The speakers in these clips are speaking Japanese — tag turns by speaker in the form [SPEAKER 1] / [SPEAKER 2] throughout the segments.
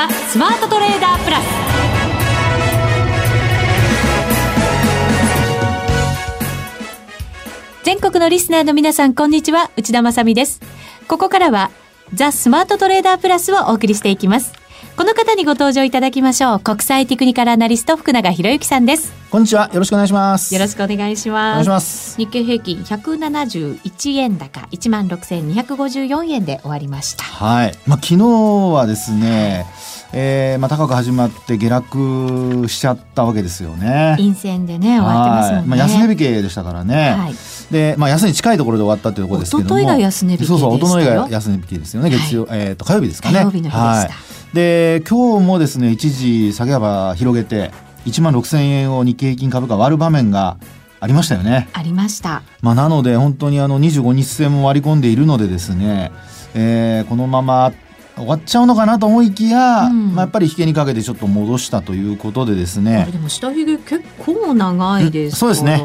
[SPEAKER 1] ザ・スマートトレーダープラス。全国のリスナーの皆さんこんにちは。内田まさです。ここからはザ・スマートトレーダープラスをお送りしていきます。この方にご登場いただきましょう。国際テクニカルアナリスト福永博之さんです。
[SPEAKER 2] こんにちは。よろしくお願いします。
[SPEAKER 1] よろしくお願いします。
[SPEAKER 2] お願いします。
[SPEAKER 1] 日経平均171円高1万6254円で終わりました。
[SPEAKER 2] はい。まあ昨日はですねえーまあ、高く始まって下落しちゃったわけですよね。
[SPEAKER 1] 陰線でね終わってますもんね。
[SPEAKER 2] まあ、安値引けでしたからね。はい、で、まあ、安値近いところで終わったというところですけども。
[SPEAKER 1] 一昨日が安値引け
[SPEAKER 2] そうそう、一昨日が安値引けですよね。月曜、はい、えっ、ー、と、火曜日ですかね。
[SPEAKER 1] 火曜日の日でした。はい、
[SPEAKER 2] で、今日もですね、一時下げ幅広げて、1万6000円を日経平均株価割る場面がありましたよね。
[SPEAKER 1] ありました。
[SPEAKER 2] まあ、なので、本当にあの、25日線も割り込んでいるのでですね、えー、このまま終わっちゃうのかなと思いきや、うん、まあ、やっぱり引けにかけてちょっと戻したということでですね。
[SPEAKER 1] でも下髭結構長いですそうですね。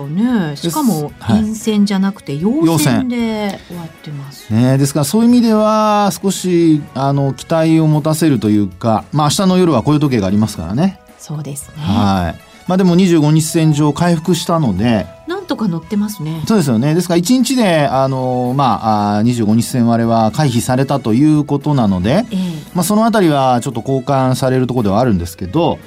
[SPEAKER 1] しかも陰線じゃなくて陽線で終わってます、
[SPEAKER 2] ね、ですからそういう意味では少しあの期待を持たせるというか、まあ明日の夜は雇用時計がありますからね。
[SPEAKER 1] そうですね。
[SPEAKER 2] はい。まあでも25日線上回復したので
[SPEAKER 1] なんとか乗ってますね。
[SPEAKER 2] そうですよね。ですから1日で、あの、まあ、25日線割れは回避されたということなので、えー、まあそのあたりはちょっと交換されるところではあるんですけど、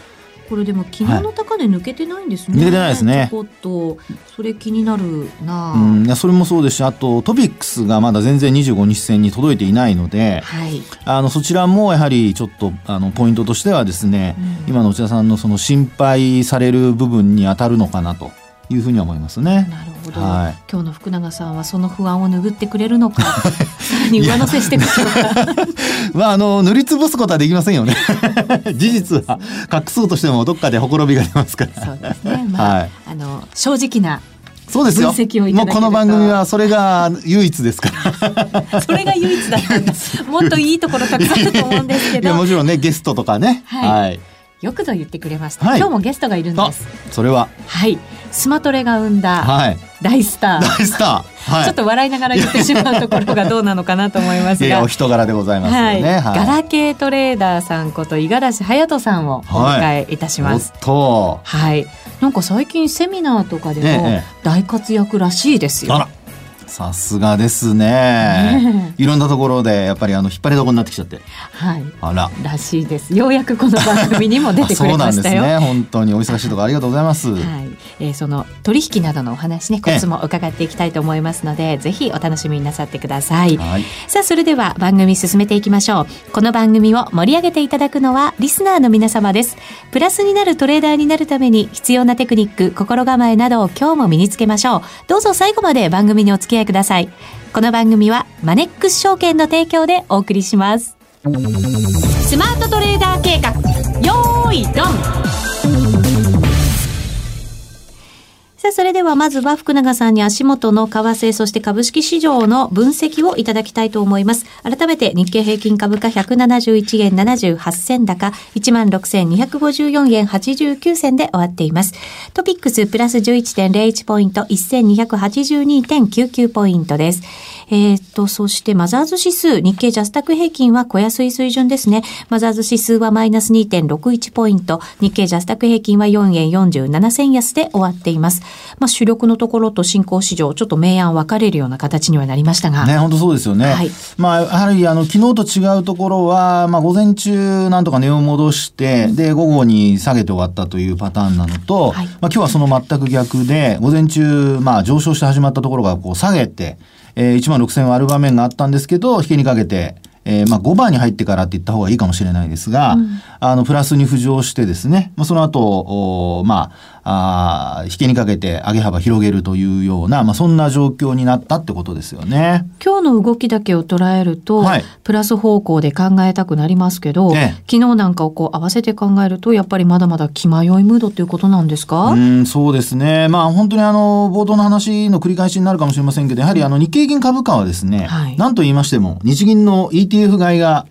[SPEAKER 1] これでも昨日の高値抜けてないんですね。
[SPEAKER 2] 抜けてないですね。
[SPEAKER 1] ちょっとそれ気になるな。
[SPEAKER 2] うん、それもそうですし、あとトピックスがまだ全然25日線に届いていないので、はい、あのそちらもやはりちょっとあのポイントとしてはですね、うん、今の内田さんのその心配される部分に当たるのかなと。いうふうに思いますね。
[SPEAKER 1] なるほど、はい、今日の福永さんはその不安を拭ってくれるのか、さらに上乗せしてくるのか。
[SPEAKER 2] まああの塗りつぶすことはできませんよね。事実は隠そうとしてもどっかでほころびが出ますから。
[SPEAKER 1] そうですね。まあ、はい、あの正直な。
[SPEAKER 2] そうですよ。もうこの番組はそれが唯一ですか
[SPEAKER 1] ら。それが唯一だったんだ。もっといいところたくさんあると思うんですけど。いや
[SPEAKER 2] もちろんねゲストとかね。はい、はい
[SPEAKER 1] よくぞ言ってくれました、はい、今日もゲストがいるんです
[SPEAKER 2] それは
[SPEAKER 1] はいスマトレが生んだ大スター、
[SPEAKER 2] 大スタ
[SPEAKER 1] ー、はい、ちょっと笑いながら言ってしまうところがどうなのかなと思いますが。
[SPEAKER 2] お人柄でございますね、はい。
[SPEAKER 1] はい、ガラケートレーダーさんこと五十嵐隼人さんをお迎えい。たします、
[SPEAKER 2] はい、
[SPEAKER 1] はい、なんか最近セミナーとかでも大活躍らしいですよ、
[SPEAKER 2] ええさすがですね。いろんなところでやっぱりあの引っ張りどころになってきちゃって。
[SPEAKER 1] はい。
[SPEAKER 2] あら。
[SPEAKER 1] らしいです。ようやくこの番組にも出てくれましたよ。そう
[SPEAKER 2] なんですね。本当にお忙しいところありがとうございます。はい。
[SPEAKER 1] えー、その取引などのお話ね、コツも伺っていきたいと思いますので、ぜひお楽しみになさってください。はい。さあそれでは番組進めていきましょう。この番組を盛り上げていただくのはリスナーの皆様です。プラスになるトレーダーになるために必要なテクニック、心構えなどを今日も身につけましょう。どうぞ最後まで番組にお付き合いください。この番組はマネックス証券の提供でお送りします。スマートトレーダー計画、よーいドンさあ、それではまずは福永さんに足元の為替、そして株式市場の分析をいただきたいと思います。改めて日経平均株価171円78銭高、16,254円89銭で終わっています。トピックスプラス11.01ポイント、1282.99ポイントです。えっ、と、そしてマザーズ指数、日経ジャスタック平均は小安い水準ですね。マザーズ指数はマイナス2.61ポイント、日経ジャスタック平均は4円47銭安で終わっています。まあ、主力のところと新興市場、ちょっと明暗分かれるような形にはなりましたが。
[SPEAKER 2] ね、本当そうですよね。はい、まあ、やはり、あの、昨日と違うところは、まあ、午前中、なんとか値を戻して、うん、で、午後に下げて終わったというパターンなのと、はい、まあ、今日はその全く逆で、午前中、まあ、上昇して始まったところが、こう、下げて、えー、1万6000割る場面があったんですけど、引けにかけて、えー、まあ5番に入ってからって言った方がいいかもしれないですが、うん、あの、プラスに浮上してですね、まあ、その後、おまあ、あ引けにかけて上げ幅広げるというような、まあ、そんな状況になったってことですよね。
[SPEAKER 1] 今日の動きだけを捉えると、はい、プラス方向で考えたくなりますけど、ええ、昨日なんかをこう合わせて考えると、やっぱりまだまだ気迷いムードということなんですか？
[SPEAKER 2] うんそうですね。まあ本当にあの、冒頭の話の繰り返しになるかもしれませんけど、やはりあの日経銀株価はですね、はい、何と言いましても、日銀の ETF 買いが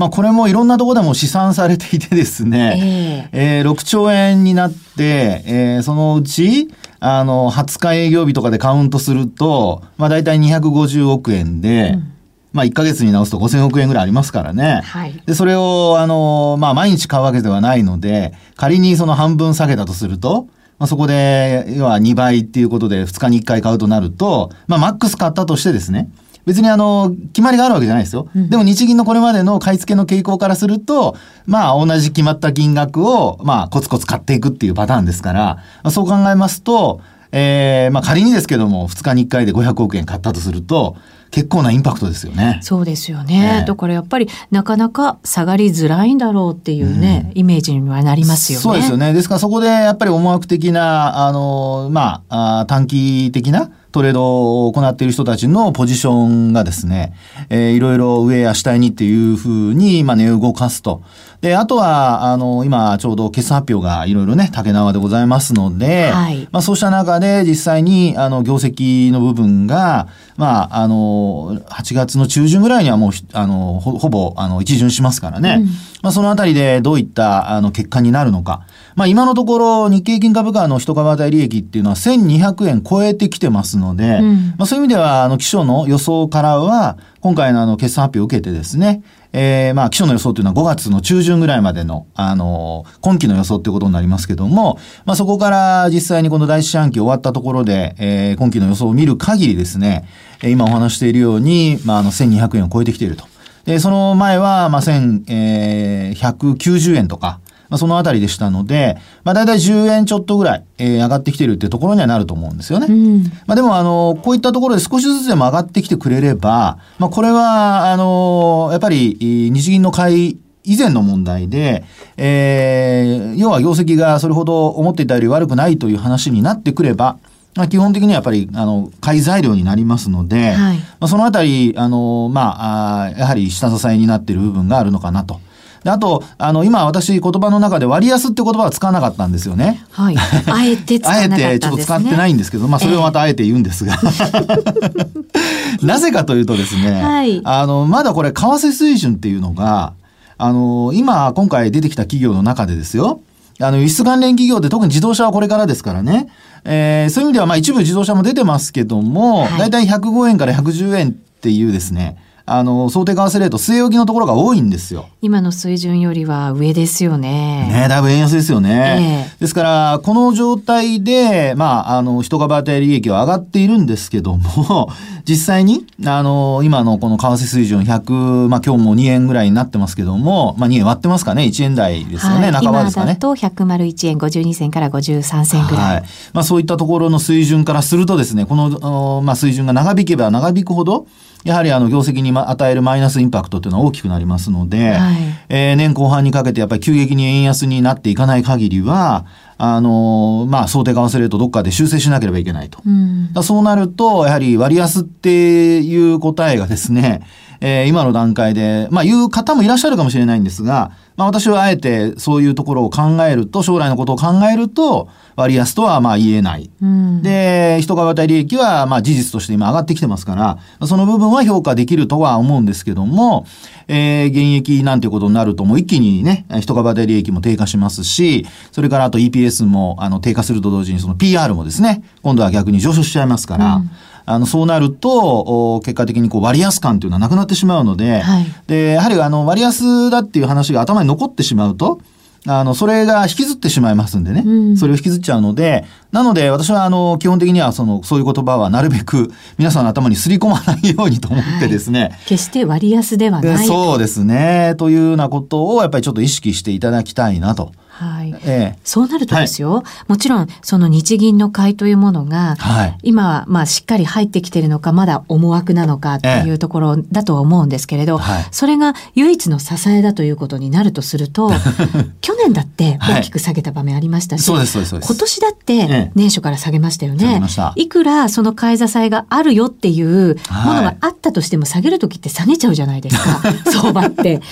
[SPEAKER 2] まあ、これもいろんなところでも試算されていてですね、えー、えー、6兆円になって、えー、そのうち、あの、20日営業日とかでカウントすると、まあ、大体250億円で、うんまあ1ヶ月に直すと5000億円ぐらいありますからね。はい。で、それを、あの、まあ毎日買うわけではないので、仮にその半分下げたとすると、まあ、そこで、要は2倍っていうことで2日に1回買うとなると、まあマックス買ったとしてですね、別にあの、決まりがあるわけじゃないですよ。うん、でも日銀のこれまでの買い付けの傾向からすると、まあ同じ決まった金額を、まあコツコツ買っていくっていうパターンですから、まあ、そう考えますと、えー、まあ仮にですけども、2日に1回で500億円買ったとすると、結構なインパクトですよね。
[SPEAKER 1] そうですよね。だからやっぱりなかなか下がりづらいんだろうっていうね、うん、イメージにはなりますよね。
[SPEAKER 2] そうですよね。ですからそこでやっぱり思惑的な、あの、まあ、あ短期的なトレードを行っている人たちのポジションがですね、えー、いろいろ上や下にっていうふうに、まあ、値を動かすと。で、あとは、あの、今、ちょうど決算発表がいろいろね、竹縄でございますので、はい、まあ、そうした中で実際に、あの、業績の部分が、まあ、あの、8月の中旬ぐらいにはもう、あの、ほぼ、あの、一巡しますからね。うん、まあ、そのあたりでどういった、あの、結果になるのか。まあ、今のところ、日経金株価の一株当たり利益っていうのは1200円超えてきてますので、うん、まあ、そういう意味では、あの、気象の予想からは、今回のあの、決算発表を受けてですね、えー、まあ、基礎の予想というのは5月の中旬ぐらいまでの、あの、今期の予想っていうことになりますけども、まあ、そこから実際にこの第一四半期終わったところで、えー、今期の予想を見る限りですね、今お話しているように、まあ、あの、1200円を超えてきていると。で、その前は、まあ、1190円とか、まあ、そのあたりでしたので、まあ、だいたい10円ちょっとぐらい、えー、上がってきてるっていうところにはなると思うんですよね。うん、まあ、でも、あの、こういったところで少しずつでも上がってきてくれれば、まあ、これは、あの、やっぱり、日銀の買い、以前の問題で、えー、要は業績がそれほど思っていたより悪くないという話になってくれば、まあ、基本的にはやっぱり、あの、買い材料になりますので、はい、まあ、そのあたり、あの、まあ、あやはり下支えになっている部分があるのかなと。であと、あの、今私言葉の中で割安って言葉は使わなかったんですよね。
[SPEAKER 1] はい。あえて使わなかったんです、ね、あえてちょっと
[SPEAKER 2] 使ってないんですけど、まあそれをまたあえて言うんですが。えー、なぜかというとですね、はい、あの、まだこれ為替水準っていうのが、あの、今、今回出てきた企業の中でですよ、あの、輸出関連企業って特に自動車はこれからですからね。えー、そういう意味では、まあ一部自動車も出てますけども、はい、だいたい105円から110円っていうですね、あの、想定為替レート据え置きのところが多いんですよ。
[SPEAKER 1] 今の水準よりは上ですよね。
[SPEAKER 2] ねだいぶ円安ですよね。えー、ですから、この状態で、まあ、あの、一株当たり利益は上がっているんですけども、実際に、あの、今のこの為替水準100、まあ今日も2円ぐらいになってますけども、まあ2円割ってますかね、1円台ですよね、はい、半ばですかね？
[SPEAKER 1] 今だと101円52銭から53銭ぐらい。はい。
[SPEAKER 2] まあそういったところの水準からするとですね、この、まあ水準が長引けば長引くほど、やはりあの業績に与えるマイナスインパクトっていうのは大きくなりますので、はい、えー、年後半にかけてやっぱり急激に円安になっていかない限りは、あのまあ、想定為替レートどっかで修正しなければいけないと。うん、そうなると、やはり割安っていう答えがですね、えー、今の段階で、まあ、言う方もいらっしゃるかもしれないんですが、まあ、私はあえてそういうところを考えると、将来のことを考えると、割安とはまあ言えない。うん、で、一株当たり利益はまあ事実として今上がってきてますから、その部分は評価できるとは思うんですけども、えー、現役なんていうことになるともう一気にね、一株当たり利益も低下しますし、それからあと EPS もあの低下すると同時にその PR もですね、今度は逆に上昇しちゃいますから、うんあの、そうなると、結果的にこう割安感というのはなくなってしまうので、はい、で、やはりあの、割安だっていう話が頭に残ってしまうと、あの、それが引きずってしまいますんでね。うん、それを引きずっちゃうので、なので私はあの、基本的にはその、そういう言葉はなるべく皆さんの頭にすり込まないようにと思ってですね。はい、
[SPEAKER 1] 決して割安ではない。
[SPEAKER 2] そうですね。というようなことをやっぱりちょっと意識していただきたいなと。
[SPEAKER 1] はい、ええ、そうなるとですよ、はい、もちろんその日銀の買いというものが、はい、今まあしっかり入ってきてるのかまだ思惑なのかっていうところだとは思うんですけれど、え、それが唯一の支えだということになるとすると 去年だって大きく下げた場面ありましたし、
[SPEAKER 2] そうですそうです
[SPEAKER 1] 今年だって年初から下げましたよね。いくらその買い支えがあるよっていうものがあったとしても下げる時って下げちゃうじゃないですか。相場って。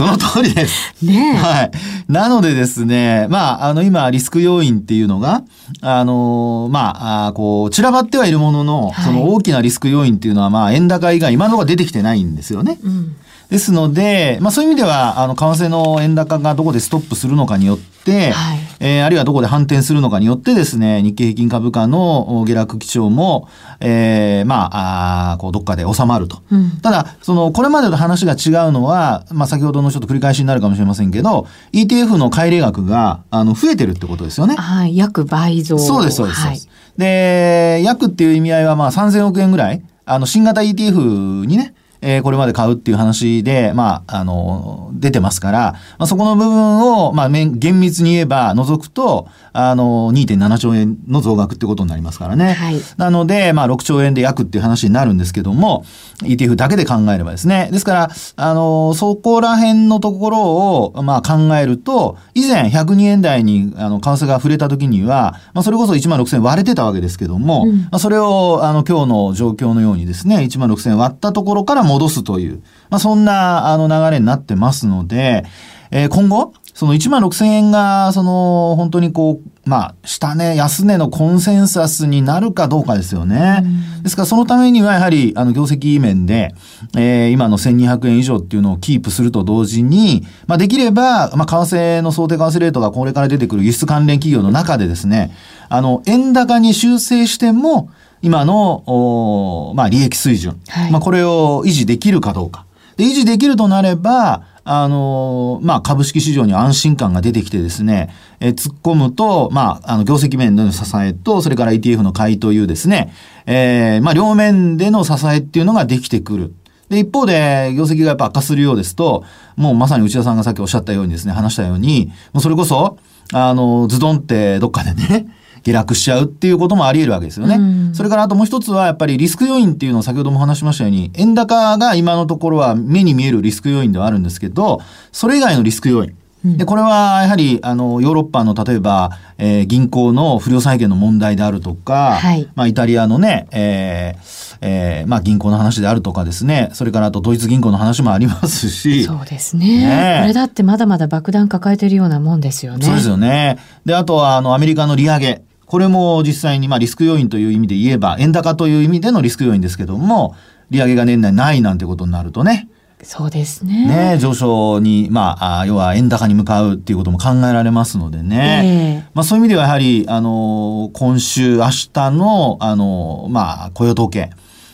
[SPEAKER 2] その通りです。
[SPEAKER 1] ね
[SPEAKER 2] はい。なのでですね、まあ、あの、今、リスク要因っていうのが、あの、まあ、あこう、散らばってはいるものの、はい、その大きなリスク要因っていうのは、まあ、円高以外、今のところ出てきてないんですよね。うんですので、まあそういう意味では、あの、為替の円高がどこでストップするのかによって、はい、えー、あるいはどこで反転するのかによってですね、日経平均株価の下落基調も、えー、まあ、あこうどっかで収まると。うん、ただ、その、これまでの話が違うのは、まあ、先ほどのちょっと繰り返しになるかもしれませんけど、ETF の買入額が、あの、増えてるってことですよね。
[SPEAKER 1] はい、約倍増。
[SPEAKER 2] そうです、そうです。はい、で、約っていう意味合いは、まあ、3000億円ぐらい、あの、新型 ETF にね、えー、これまで買うっていう話で、まあ、あの、出てますから、まあ、そこの部分を、まあ、厳密に言えば除くと、あの、2.7兆円の増額ってことになりますからね。はい。なので、まあ、6兆円で約っていう話になるんですけども、ETF だけで考えればですね。ですから、あの、そこら辺のところを、まあ、考えると、以前102円台に、あの、為替が触れた時には、まあ、それこそ1万6000割れてたわけですけども、うん、まあ、それを、あの、今日の状況のようにですね、1万6000割ったところから戻すという、まあ、そんな、あの、流れになってますので、えー、今後、その1万6000円が、その、本当にこう、まあ、下値、安値のコンセンサスになるかどうかですよね。ですから、そのためには、やはり、あの、業績面で、えー、今の1200円以上っていうのをキープすると同時に、まあ、できれば、まあ、為替の想定為替レートがこれから出てくる輸出関連企業の中でですね、あの、円高に修正しても、今の、おまあ、利益水準、はい、まあ、これを維持できるかどうか。で、維持できるとなれば、あの、まあ、株式市場に安心感が出てきてですね、え突っ込むと、まあ、あの、業績面での支えと、それから ETF の買いというですね、えー、まあ、両面での支えっていうのができてくる。で、一方で、業績がやっぱ悪化するようですと、もうまさに内田さんがさっきおっしゃったようにですね、話したように、もうそれこそ、あの、ズドンってどっかでね、下落しちゃうっていうこともあり得るわけですよね。うん、それからあともう一つはやっぱりリスク要因っていうのを先ほども話しましたように、円高が今のところは目に見えるリスク要因ではあるんですけど、それ以外のリスク要因。で、これはやはり、あの、ヨーロッパの例えば、えー、銀行の不良債権の問題であるとか、はい、まあ、イタリアのね、えー、えー、まあ、銀行の話であるとかですね、それからあとドイツ銀行の話もありますし。
[SPEAKER 1] そうですね。ねこれだってまだまだ爆弾抱えてるようなもんですよね。
[SPEAKER 2] そうですよね。で、あとは、あの、アメリカの利上げ。これも実際にまあリスク要因という意味で言えば、円高という意味でのリスク要因ですけども、利上げが年内ないなんてことになるとね、
[SPEAKER 1] そうですね。
[SPEAKER 2] ね上昇に、まあ、要は円高に向かうっていうことも考えられますのでね。えー、まあそういう意味ではやはり、あの、今週、明日の、あの、まあ、雇用統計。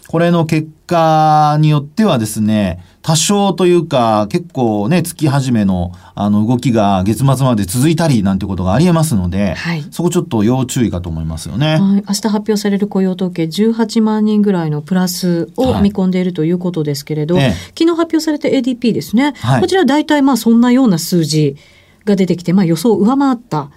[SPEAKER 2] これの結果によってはですね、多少というか、結構ね、月始めの、あの、動きが月末まで続いたりなんてことがありえますので、はい、そこちょっと要注意かと思いますよね。はい、
[SPEAKER 1] 明日発表される雇用統計、18万人ぐらいのプラスを見込んでいるということですけれど、はい、昨日発表された ADP ですね。はい、こちら大体まあそんなような数字が出てきて、まあ予想を上回った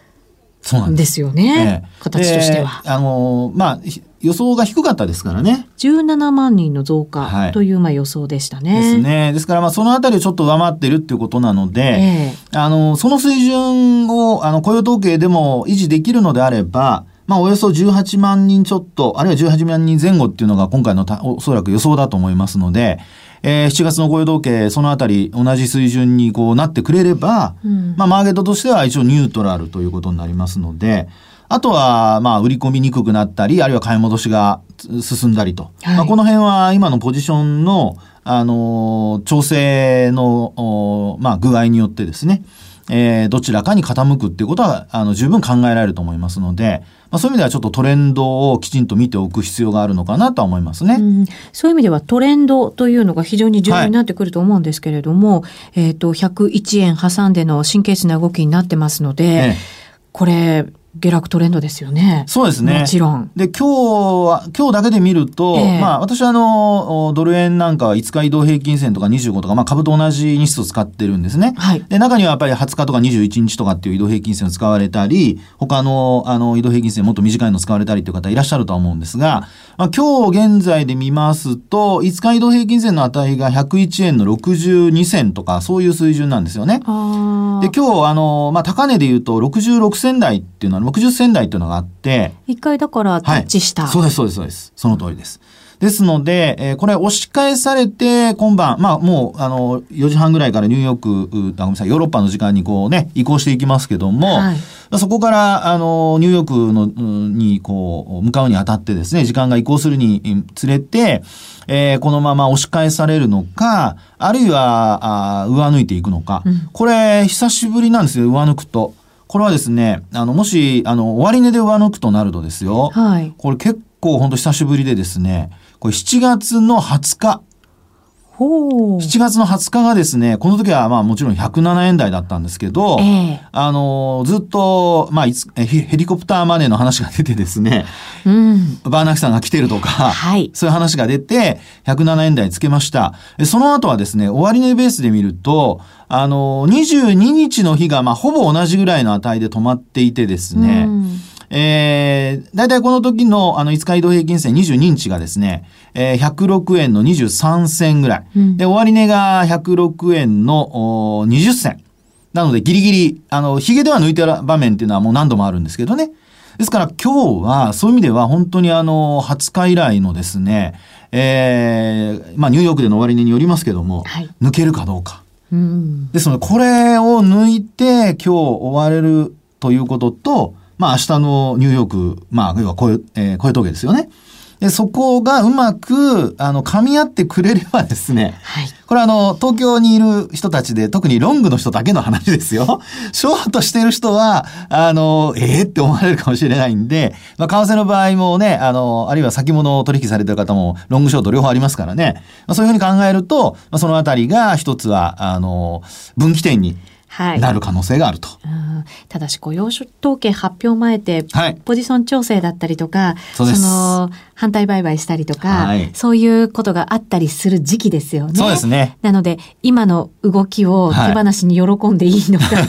[SPEAKER 1] そうなんです。よね、ええ、形としては。
[SPEAKER 2] あのまあ予想が低かったですからね。
[SPEAKER 1] 17万人の増加という、まあ予想でしたね。
[SPEAKER 2] ですね。ですからまあそのあたりをちょっと上回ってるっていうことなので、えー、あのその水準をあの雇用統計でも維持できるのであれば、まあおよそ18万人ちょっと、あるいは18万人前後っていうのが今回のおそらく予想だと思いますので、えー、7月の雇用統計、そのあたり同じ水準にこうなってくれれば、うん、まあマーケットとしては一応ニュートラルということになりますので、あとは、まあ、売り込みにくくなったり、あるいは買い戻しが進んだりと。はい、まあ、この辺は今のポジションの、あの、調整の、まあ、具合によってですね、えー、どちらかに傾くっていうことは、あの、十分考えられると思いますので、まあ、そういう意味ではちょっとトレンドをきちんと見ておく必要があるのかなと思いますね、う
[SPEAKER 1] ん、そういう意味ではトレンドというのが非常に重要になってくると思うんですけれども、はい、えっ、と、101円挟んでの神経質な動きになってますので、ええ、これ、下落トレンドですよね。
[SPEAKER 2] そうですね。
[SPEAKER 1] もちろん。
[SPEAKER 2] で、今日は、今日だけで見ると、えー、まあ、私はあの、ドル円なんかは5日移動平均線とか25とか、まあ、株と同じ日数を使ってるんですね。はい。で、中にはやっぱり20日とか21日とかっていう移動平均線を使われたり、他の、あの、移動平均線もっと短いの使われたりという方いらっしゃるとは思うんですが、まあ、今日現在で見ますと、5日移動平均線の値が101円の62銭とか、そういう水準なんですよね。で、今日、あの、まあ、高値で言うと66銭台っていうのは、60銭台っていうのがあって。
[SPEAKER 1] 一回だからタッチした、
[SPEAKER 2] はい、そうです、そうです、そうです。その通りです。ですので、えー、これ押し返されて、今晩、まあもう、あの、4時半ぐらいからニューヨーク、あごめんなさい、ヨーロッパの時間にこうね、移行していきますけども、はい、そこから、あの、ニューヨークの、に、こう、向かうにあたってですね、時間が移行するにつれて、えー、このまま押し返されるのか、あるいは、あ上抜いていくのか、うん、これ、久しぶりなんですよ、上抜くと。これはですね、あの、もし、あの、終値で上抜くとなるとですよ。はい。これ結構本当久しぶりでですね、これ7月の20日。7月の20日がですね、この時はまあもちろん107円台だったんですけど、えー、あの、ずっと、まあヘリコプターマネーの話が出てですね、うん、バーナキさんが来てるとか、はい、そういう話が出て、107円台つけました。その後はですね、終値ベースで見ると、あの、22日の日がまあほぼ同じぐらいの値で止まっていてですね、うんえー、大体この時のあの5日移動平均線22日がですね、えー、106円の23銭ぐらい。うん、で、終値が106円の20銭。なのでギリギリ、あの、髭では抜いてる場面っていうのはもう何度もあるんですけどね。ですから今日はそういう意味では本当にあの、20日以来のですね、えー、まあニューヨークでの終値によりますけども、はい、抜けるかどうか。うん、ですので、これを抜いて今日終われるということと、まあ明日のニューヨーク、まあ、要はこう、えー、小峠ですよね。で、そこがうまく、あの、噛み合ってくれればですね、はい、これあの、東京にいる人たちで、特にロングの人だけの話ですよ。ショートしてる人は、あの、ええー、って思われるかもしれないんで、まあ、為替の場合もね、あの、あるいは先物を取引されてる方も、ロングショート両方ありますからね、まあ、そういうふうに考えると、まあ、そのあたりが一つは、あの、分岐点になる可能性があると。
[SPEAKER 1] はい、ただし雇用統計発表前で、ポジション調整だったりとか、その反対売買したりとか、はい、そういうことがあったりする時期ですよね。
[SPEAKER 2] そうですね。
[SPEAKER 1] なので、今の動きを手放しに喜んでいいのか、は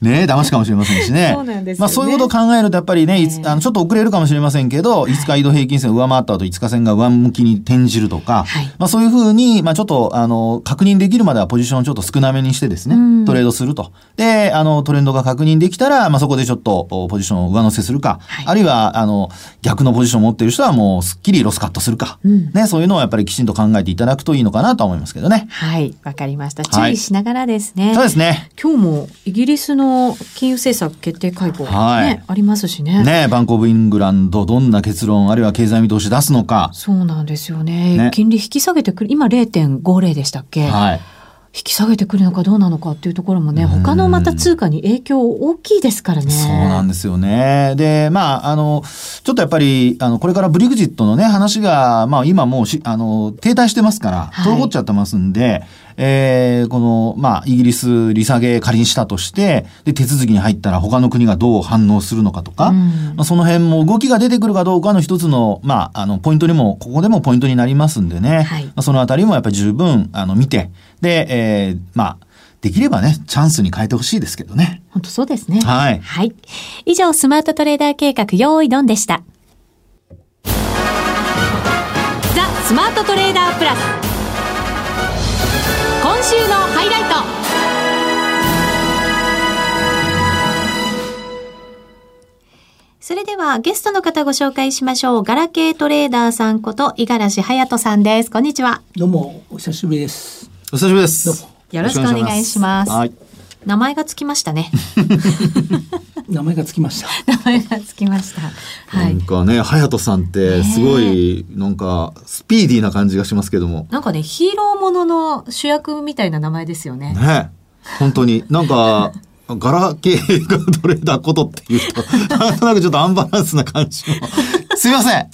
[SPEAKER 1] い、
[SPEAKER 2] ねえ、騙しかもしれませんしね。そうなんです、ね、まあそういうことを考えると、やっぱりね、えー、あのちょっと遅れるかもしれませんけど、5日移動平均線を上回った後、5日線が上向きに転じるとか、はい、まあそういうふうに、まあちょっと、あの、確認できるまではポジションをちょっと少なめにしてですね、トレードすると。で、あの、トレンドが確認できたら、まあそこでちょっとポジションを上乗せするか、はい、あるいは、あの、逆のポジションを持っている人はもうすっきりロスカットとするか、うん、ね、そういうのをやっぱりきちんと考えていただくといいのかなと思いますけどね。
[SPEAKER 1] はい、わかりました。注意しながらですね。
[SPEAKER 2] はい、そうですね。
[SPEAKER 1] 今日もイギリスの金融政策決定会合、ね、はい、ありますしね。
[SPEAKER 2] ね、バンコブイングランドどんな結論あるいは経済見通し出すのか。
[SPEAKER 1] そうなんですよね。ね金利引き下げてくる、今0.50でしたっけ？はい。引き下げてくるのかどうなのかっていうところもね、他のまた通貨に影響大きいですからね。
[SPEAKER 2] そうなんですよね。で、まあ、あの、ちょっとやっぱり、あの、これからブリグジットのね、話が、まあ今もうし、あの、停滞してますから、滞っちゃってますんで、はいえー、この、まあ、イギリス利下げ仮にしたとして、で、手続きに入ったら他の国がどう反応するのかとか、うん、まあ、その辺も動きが出てくるかどうかの一つの、まあ、あの、ポイントにも、ここでもポイントになりますんでね、はい、まあ、そのあたりもやっぱり十分、あの、見て、で、えー、まあ、できればね、チャンスに変えてほしいですけどね。
[SPEAKER 1] 本当そうですね。
[SPEAKER 2] はい。
[SPEAKER 1] はい。以上、スマートトレーダー計画、用意ドンでした。ザ・スマートトレーダープラス。今週のハイライトそれではゲストの方ご紹介しましょう。ガラケートレーダーさんこと五十嵐隼人さんです。こんにちは。
[SPEAKER 3] どうもお久しぶりです。
[SPEAKER 2] お久しぶりです。
[SPEAKER 1] よろしくお願いします。はい。名前がつきましたね。
[SPEAKER 3] 名前がつきました。
[SPEAKER 1] 名前がつきました。
[SPEAKER 2] はい。なんかね、隼人さんってすごい、なんかスピーディーな感じがしますけども。
[SPEAKER 1] なんかね、ヒーローものの主役みたいな名前ですよね。
[SPEAKER 2] ね。本当に。なんか、ガラケーがどれだことっていうと、なんとなくちょっとアンバランスな感じも。すいません。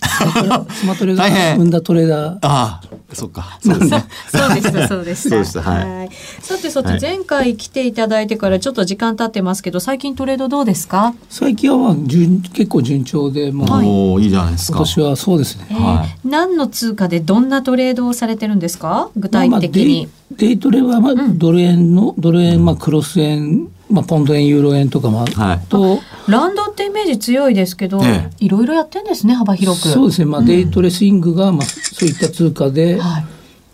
[SPEAKER 3] スマトレが生んだトレーダー。
[SPEAKER 2] ああ、そっか。
[SPEAKER 1] そうですね。そうでした、そうでした。
[SPEAKER 2] そうでした。はい。
[SPEAKER 1] さてさて、前回来ていただいてからちょっと時間経ってますけど、最近トレードどうですか？
[SPEAKER 3] 最近は順結構順調で、
[SPEAKER 2] まあ、おいいじゃないですか。
[SPEAKER 3] 今年はそうですね。
[SPEAKER 1] はい。何の通貨でどんなトレードをされてるんですか？具体的に。
[SPEAKER 3] デイトレは、まあ、ドル円の、ドル円、まあ、クロス円、まあ、ポンド円ユーロ円とかもあると、
[SPEAKER 1] ランドってイメージ強いですけど、ええ、いろいろやってんですね幅広く。
[SPEAKER 3] そうですね、まあ、デイトレスイングが、まあ、そういった通貨で、はい、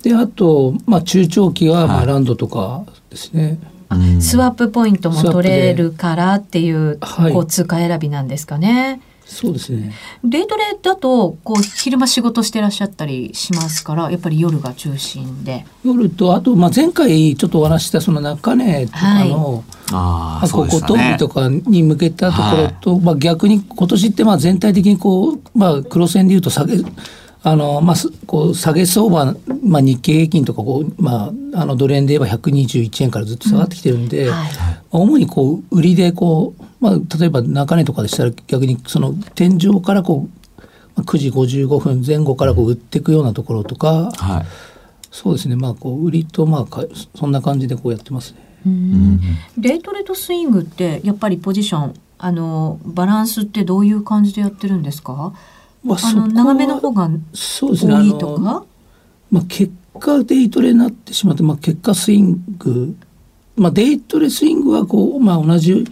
[SPEAKER 3] であと、まあ、中長期は、まあ、ランドとかですね、
[SPEAKER 1] はい、スワップポイントも取れるからっていう、こう通貨選びなんですかね。
[SPEAKER 3] そうですね。
[SPEAKER 1] デイトレだとこう昼間仕事してらっしゃったりしますからやっぱり夜が中心で。
[SPEAKER 3] 夜とあとまあ前回ちょっとお話したその中根とかの、はい、ここととかに向けたところと、はい、まあ逆に今年ってまあ全体的にこうまあ黒線でいうと下げあのまあ、こう下げ相場、まあ、日経平均とかこう、まあ、あのドル円で言えば121円からずっと下がってきてるんで、うん。はい、主にこう売りでこうまあ、例えば中根とかでしたら逆にその天井からこう9時55分前後からこう売っていくようなところとか、はい、そうですね。まあこう売りとまあそんな感じでこうやってますね。
[SPEAKER 1] うん。デイトレとスイングってやっぱりポジションあのバランスってどういう感じでやってるんですか、まあ、あの長めの方が多いとか、
[SPEAKER 3] まあ、結果デイトレになってしまって、まあ、結果スイング、まあ、デイトレスイングはこう、まあ、同じ、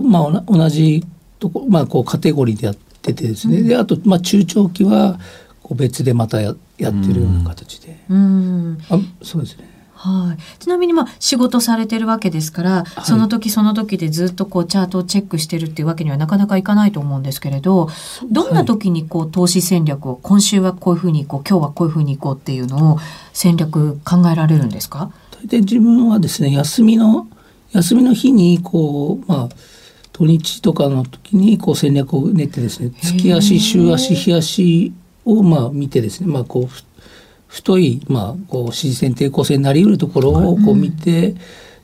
[SPEAKER 3] まあ、同じとこ、まあ、こうカテゴリーでやっててですね、うん、であと、まあ、中長期はこう別でまたややってるような形で、うん、あそうですね。
[SPEAKER 1] はい、ちなみにまあ仕事されてるわけですから、はい、その時その時でずっとこうチャートをチェックしてるっていうわけにはなかなかいかないと思うんですけれどどんな時にこう投資戦略を今週はこういうふうにいこう今日はこういうふうにいこうっていうのを戦略考えられるんですか？
[SPEAKER 3] 大体自分はですね休みの休みの日にこうまあ土日とかの時にこう戦略を練ってですね月足週足日足をまあ見てですねまあこう太い、まあ、こう支持線抵抗線になりうるところをこう見て、うん、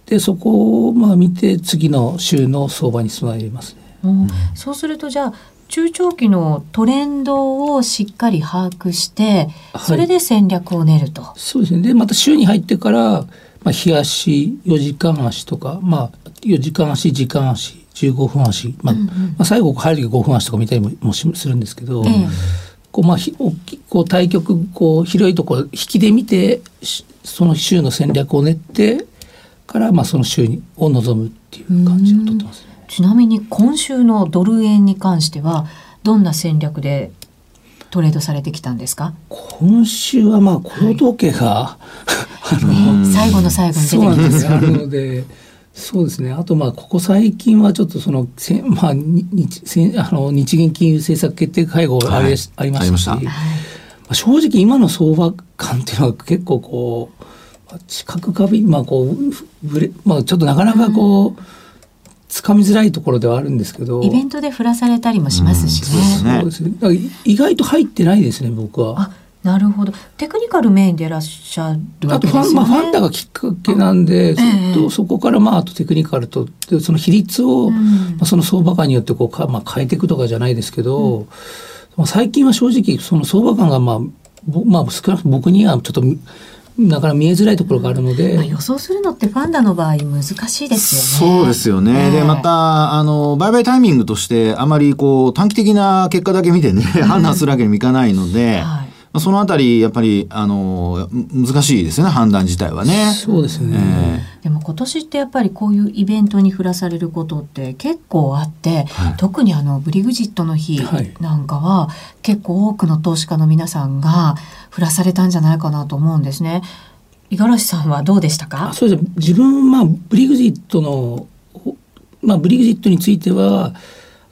[SPEAKER 3] でそこをまあ見て次の週の相場に備えますね。
[SPEAKER 1] うん、そうするとじゃあ中長期のトレンドをしっかり把握してそれで戦略を練ると。は
[SPEAKER 3] い、そうですね。でまた週に入ってから、まあ、日足4時間足とか、まあ、4時間足時間足15分足、まあ、うんうん、まあ、最後入る時5分足とか見たりもするんですけど。ええ。こうまあ大きこう対局こう広いところ引きで見てその週の戦略を練ってからまあその週にを望むっていう感じをとってます、ね、
[SPEAKER 1] ちなみに今週のドル円に関してはどんな戦略でトレードされてきたんですか？
[SPEAKER 3] 今週はまあ雇用統計が、は
[SPEAKER 1] い、あの、最後の最後に出てきます
[SPEAKER 3] そうですね。あとまあここ最近はちょっとそのせまあ日せあの日銀金融政策決定会合あれ、はい、ありましたし、まあ、正直今の相場感っていうのは結構こう知覚過敏まあこうぶれまあちょっとなかなかこう。つかみづらいところではあるんですけど
[SPEAKER 1] イベントで振らされたりもしますし
[SPEAKER 3] ね。そうですね意外と入ってないですね僕は。
[SPEAKER 1] なるほどテクニカルメインでいらっしゃるわけですよね。あとファン,、まあ、
[SPEAKER 3] ファンダがきっかけなんで、えー、そこからまああとテクニカルとその比率を、うん、まあ、その相場感によってこうか、まあ、変えていくとかじゃないですけど、うん、最近は正直その相場感がまあまあ、少なくとも僕にはちょっとだから見えづらいところがあるので、
[SPEAKER 1] まあ、予想するのってファンダの場合難しいです
[SPEAKER 2] よね。そうですよね。えー、でまたあの売買タイミングとしてあまりこう短期的な結果だけ見てね判断するわけにもいかないので。はいそのあたりやっぱりあの難しいですよね判断自体はね。
[SPEAKER 3] そうですね、
[SPEAKER 1] えー、でも今年ってやっぱりこういうイベントに振らされることって結構あって、はい、特にあのブリグジットの日なんかは、結構多くの投資家の皆さんが振らされたんじゃないかなと思うんですね。五十嵐さんはどうでしたか？
[SPEAKER 3] そうです。自分まあブリグジットのまあブリグジットについては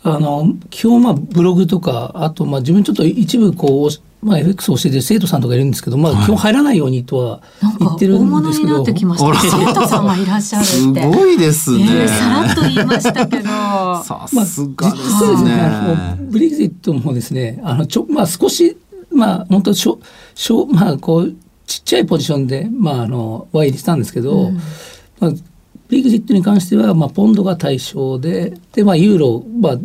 [SPEAKER 3] あの基本まあブログとかあとまあ自分ちょっと一部こうまあ、FX をしてる生徒さんとかいるんですけど、まあ、基本入らないようにとは言ってるんですけど。
[SPEAKER 1] なんか大物になってきました、生徒さんがいらっしゃるって。す
[SPEAKER 2] ごいですね。え
[SPEAKER 1] ー、さらっと言いましたけど。
[SPEAKER 2] さすがですね。
[SPEAKER 3] まあ、ブリグジットもですね、あの、ちょ、まあ、少し、まあ、本当しょ、しょ、まあ、こう、ちっちゃいポジションで、まあ、あの、は入れてたんですけど、うん、まあ、ブリグジットに関しては、まあ、ポンドが対象で、で、まあ、ユーロ、まあ、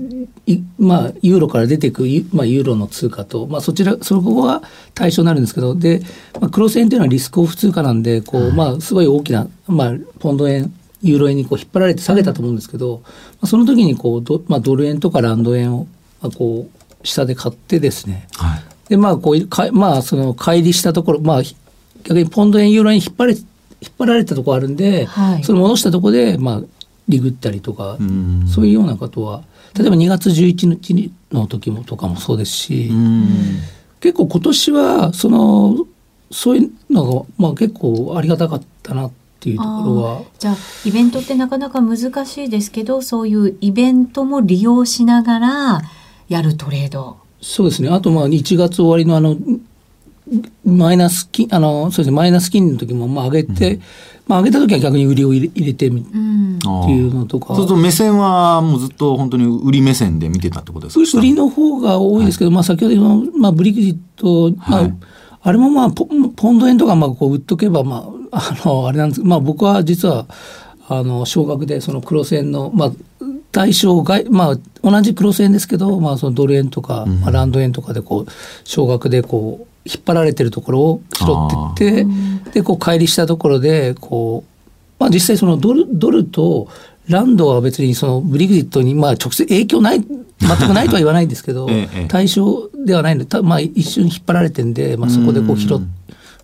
[SPEAKER 3] まあ、ユーロから出ていく、まあ、ユーロの通貨と、まあ、そちら、そこは対象になるんですけど、で、まあ、クロス円というのはリスクオフ通貨なんで、こう、まあ、すごい大きな、まあ、ポンド円、ユーロ円にこう引っ張られて下げたと思うんですけど、まあ、その時にこうド,、まあ、ドル円とかランド円を、まあ、こう下で買ってですね、はい、でまあこうかまあその乖離したところまあ逆にポンド円ユーロ円に引っ張れ引っ張られたところあるんで、はい、その戻したところでまあリグったりとかそういうようなことは例えば2月11日の時もとかもそうですし、結構今年はそのそういうのが、まあ、結構ありがたかったなっていうところは。
[SPEAKER 1] じゃあイベントってなかなか難しいですけどそういうイベントも利用しながらやるトレード。
[SPEAKER 3] そうですねあとまあ1月終わりのあのマイナス金あのそうですねマイナス金の時もまあ上げて、うんまあ、上げた時は逆に売りを入れてみ、っていうのとか。
[SPEAKER 2] そうすると目線はもうずっと本当に売り目線で見てたってことですか？
[SPEAKER 3] 売りの方が多いですけど、はい、まあ先ほどの、まあ、ブリグジット、まあ、はい、あれもまあポポンド円とかまあこう売っとけば、まあ、あの、あれなんです。まあ僕は実は、あの、少額でその黒線の、まあ、対象外、まあ、同じクロス円ですけど、まあ、そのドル円とか、まあ、ランド円とかでこう少額でこう引っ張られてるところを拾ってってでこう乖離したところでこう、まあ、実際そのドルドルとランドは別にそのブリグジットにまあ直接影響ない全くないとは言わないんですけど、ええ、対象ではないので、まあ、一瞬引っ張られてんで、まあ、そこでこう拾う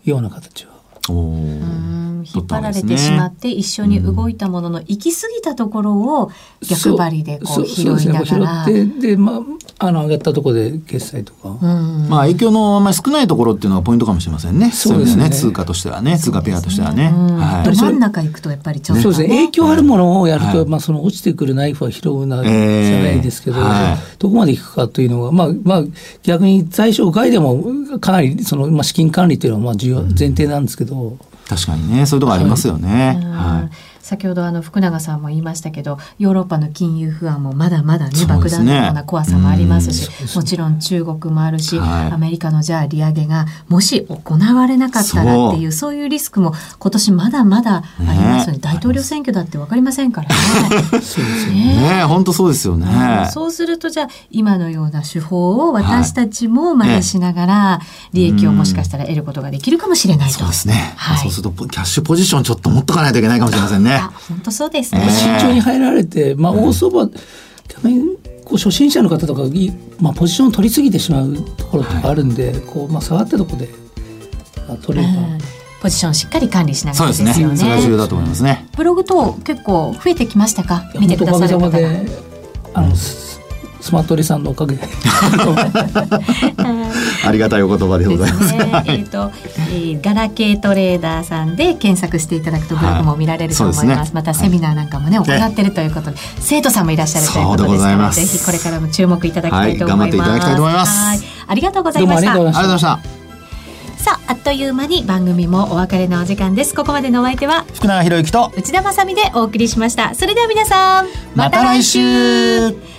[SPEAKER 3] ような形は。
[SPEAKER 1] 引っ張られてしまって一緒に動いたものの、行き過ぎたところを逆張りでこう拾いながら。
[SPEAKER 3] 拾ってで、まあ、あの上がったところで決済とか。
[SPEAKER 2] まあ影響のあんまり少ないところっていうのがポイントかもしれませんね。そうですね。通貨としてはね、通貨ペアとしてはね。
[SPEAKER 1] はい、真ん中行くとやっぱりちょっと、
[SPEAKER 3] そうですね。影響あるものをやると、まあその落ちてくるナイフは拾うなじゃないですけど、どこまで行くかというのが、まあまあ逆に在所外でもかなりそのまあ資金管理というのはまあ重要前提なんですけど。
[SPEAKER 2] 確かにねそういうとこありますよね。はい、
[SPEAKER 1] 先ほどあの福永さんも言いましたけどヨーロッパの金融不安もまだまだね爆弾のような怖さもありますし、ね、もちろん中国もあるし、はい、アメリカのじゃあ利上げがもし行われなかったらっていうそう。いうリスクも今年まだまだありますよね、ね、大統領選挙だって分かりませんからね。
[SPEAKER 2] そうですね。本当そうですよね、
[SPEAKER 1] そうするとじゃあ今のような手法を私たちも真似しながら利益をもしかしたら得ることができるかもしれないと。
[SPEAKER 2] そうですね、はい、そうするとキャッシュポジションちょっと持っとかないといけないかもしれませんね。
[SPEAKER 1] 本当そうですね。
[SPEAKER 3] 慎重に入られて、まあ、大相場、逆にこう初心者の方とか、まあ、ポジションを取りすぎてしまうところとかあるんで、はい、こうまあ、下がったところで、まあ、取れば。
[SPEAKER 1] ポジションしっかり管理しながらですよね。
[SPEAKER 2] そうですね。それが重要だと思いますね。
[SPEAKER 1] ブログ等結構増えてきましたか？見てくださる方が。
[SPEAKER 3] あの、スマトリさんのおかげで
[SPEAKER 2] ありがたいお言葉でございます。ね、
[SPEAKER 1] えっ、と、えー、ガラケートレーダーさんで検索していただくとブログも見られると思います。はいすね、またセミナーなんかもね、行っているということで、生徒さんもいらっしゃるということですから、ぜひこれからも注目いただきたいと思います。はい、頑張っていただきたいと思います。ありがとうございました。ありがとうございました。さあ、あっという間に番組もお別れのお時間です。ここまでのお相手は
[SPEAKER 2] 福永博之と
[SPEAKER 1] 内田まさでお送りしました。それでは皆さん、
[SPEAKER 2] また来週。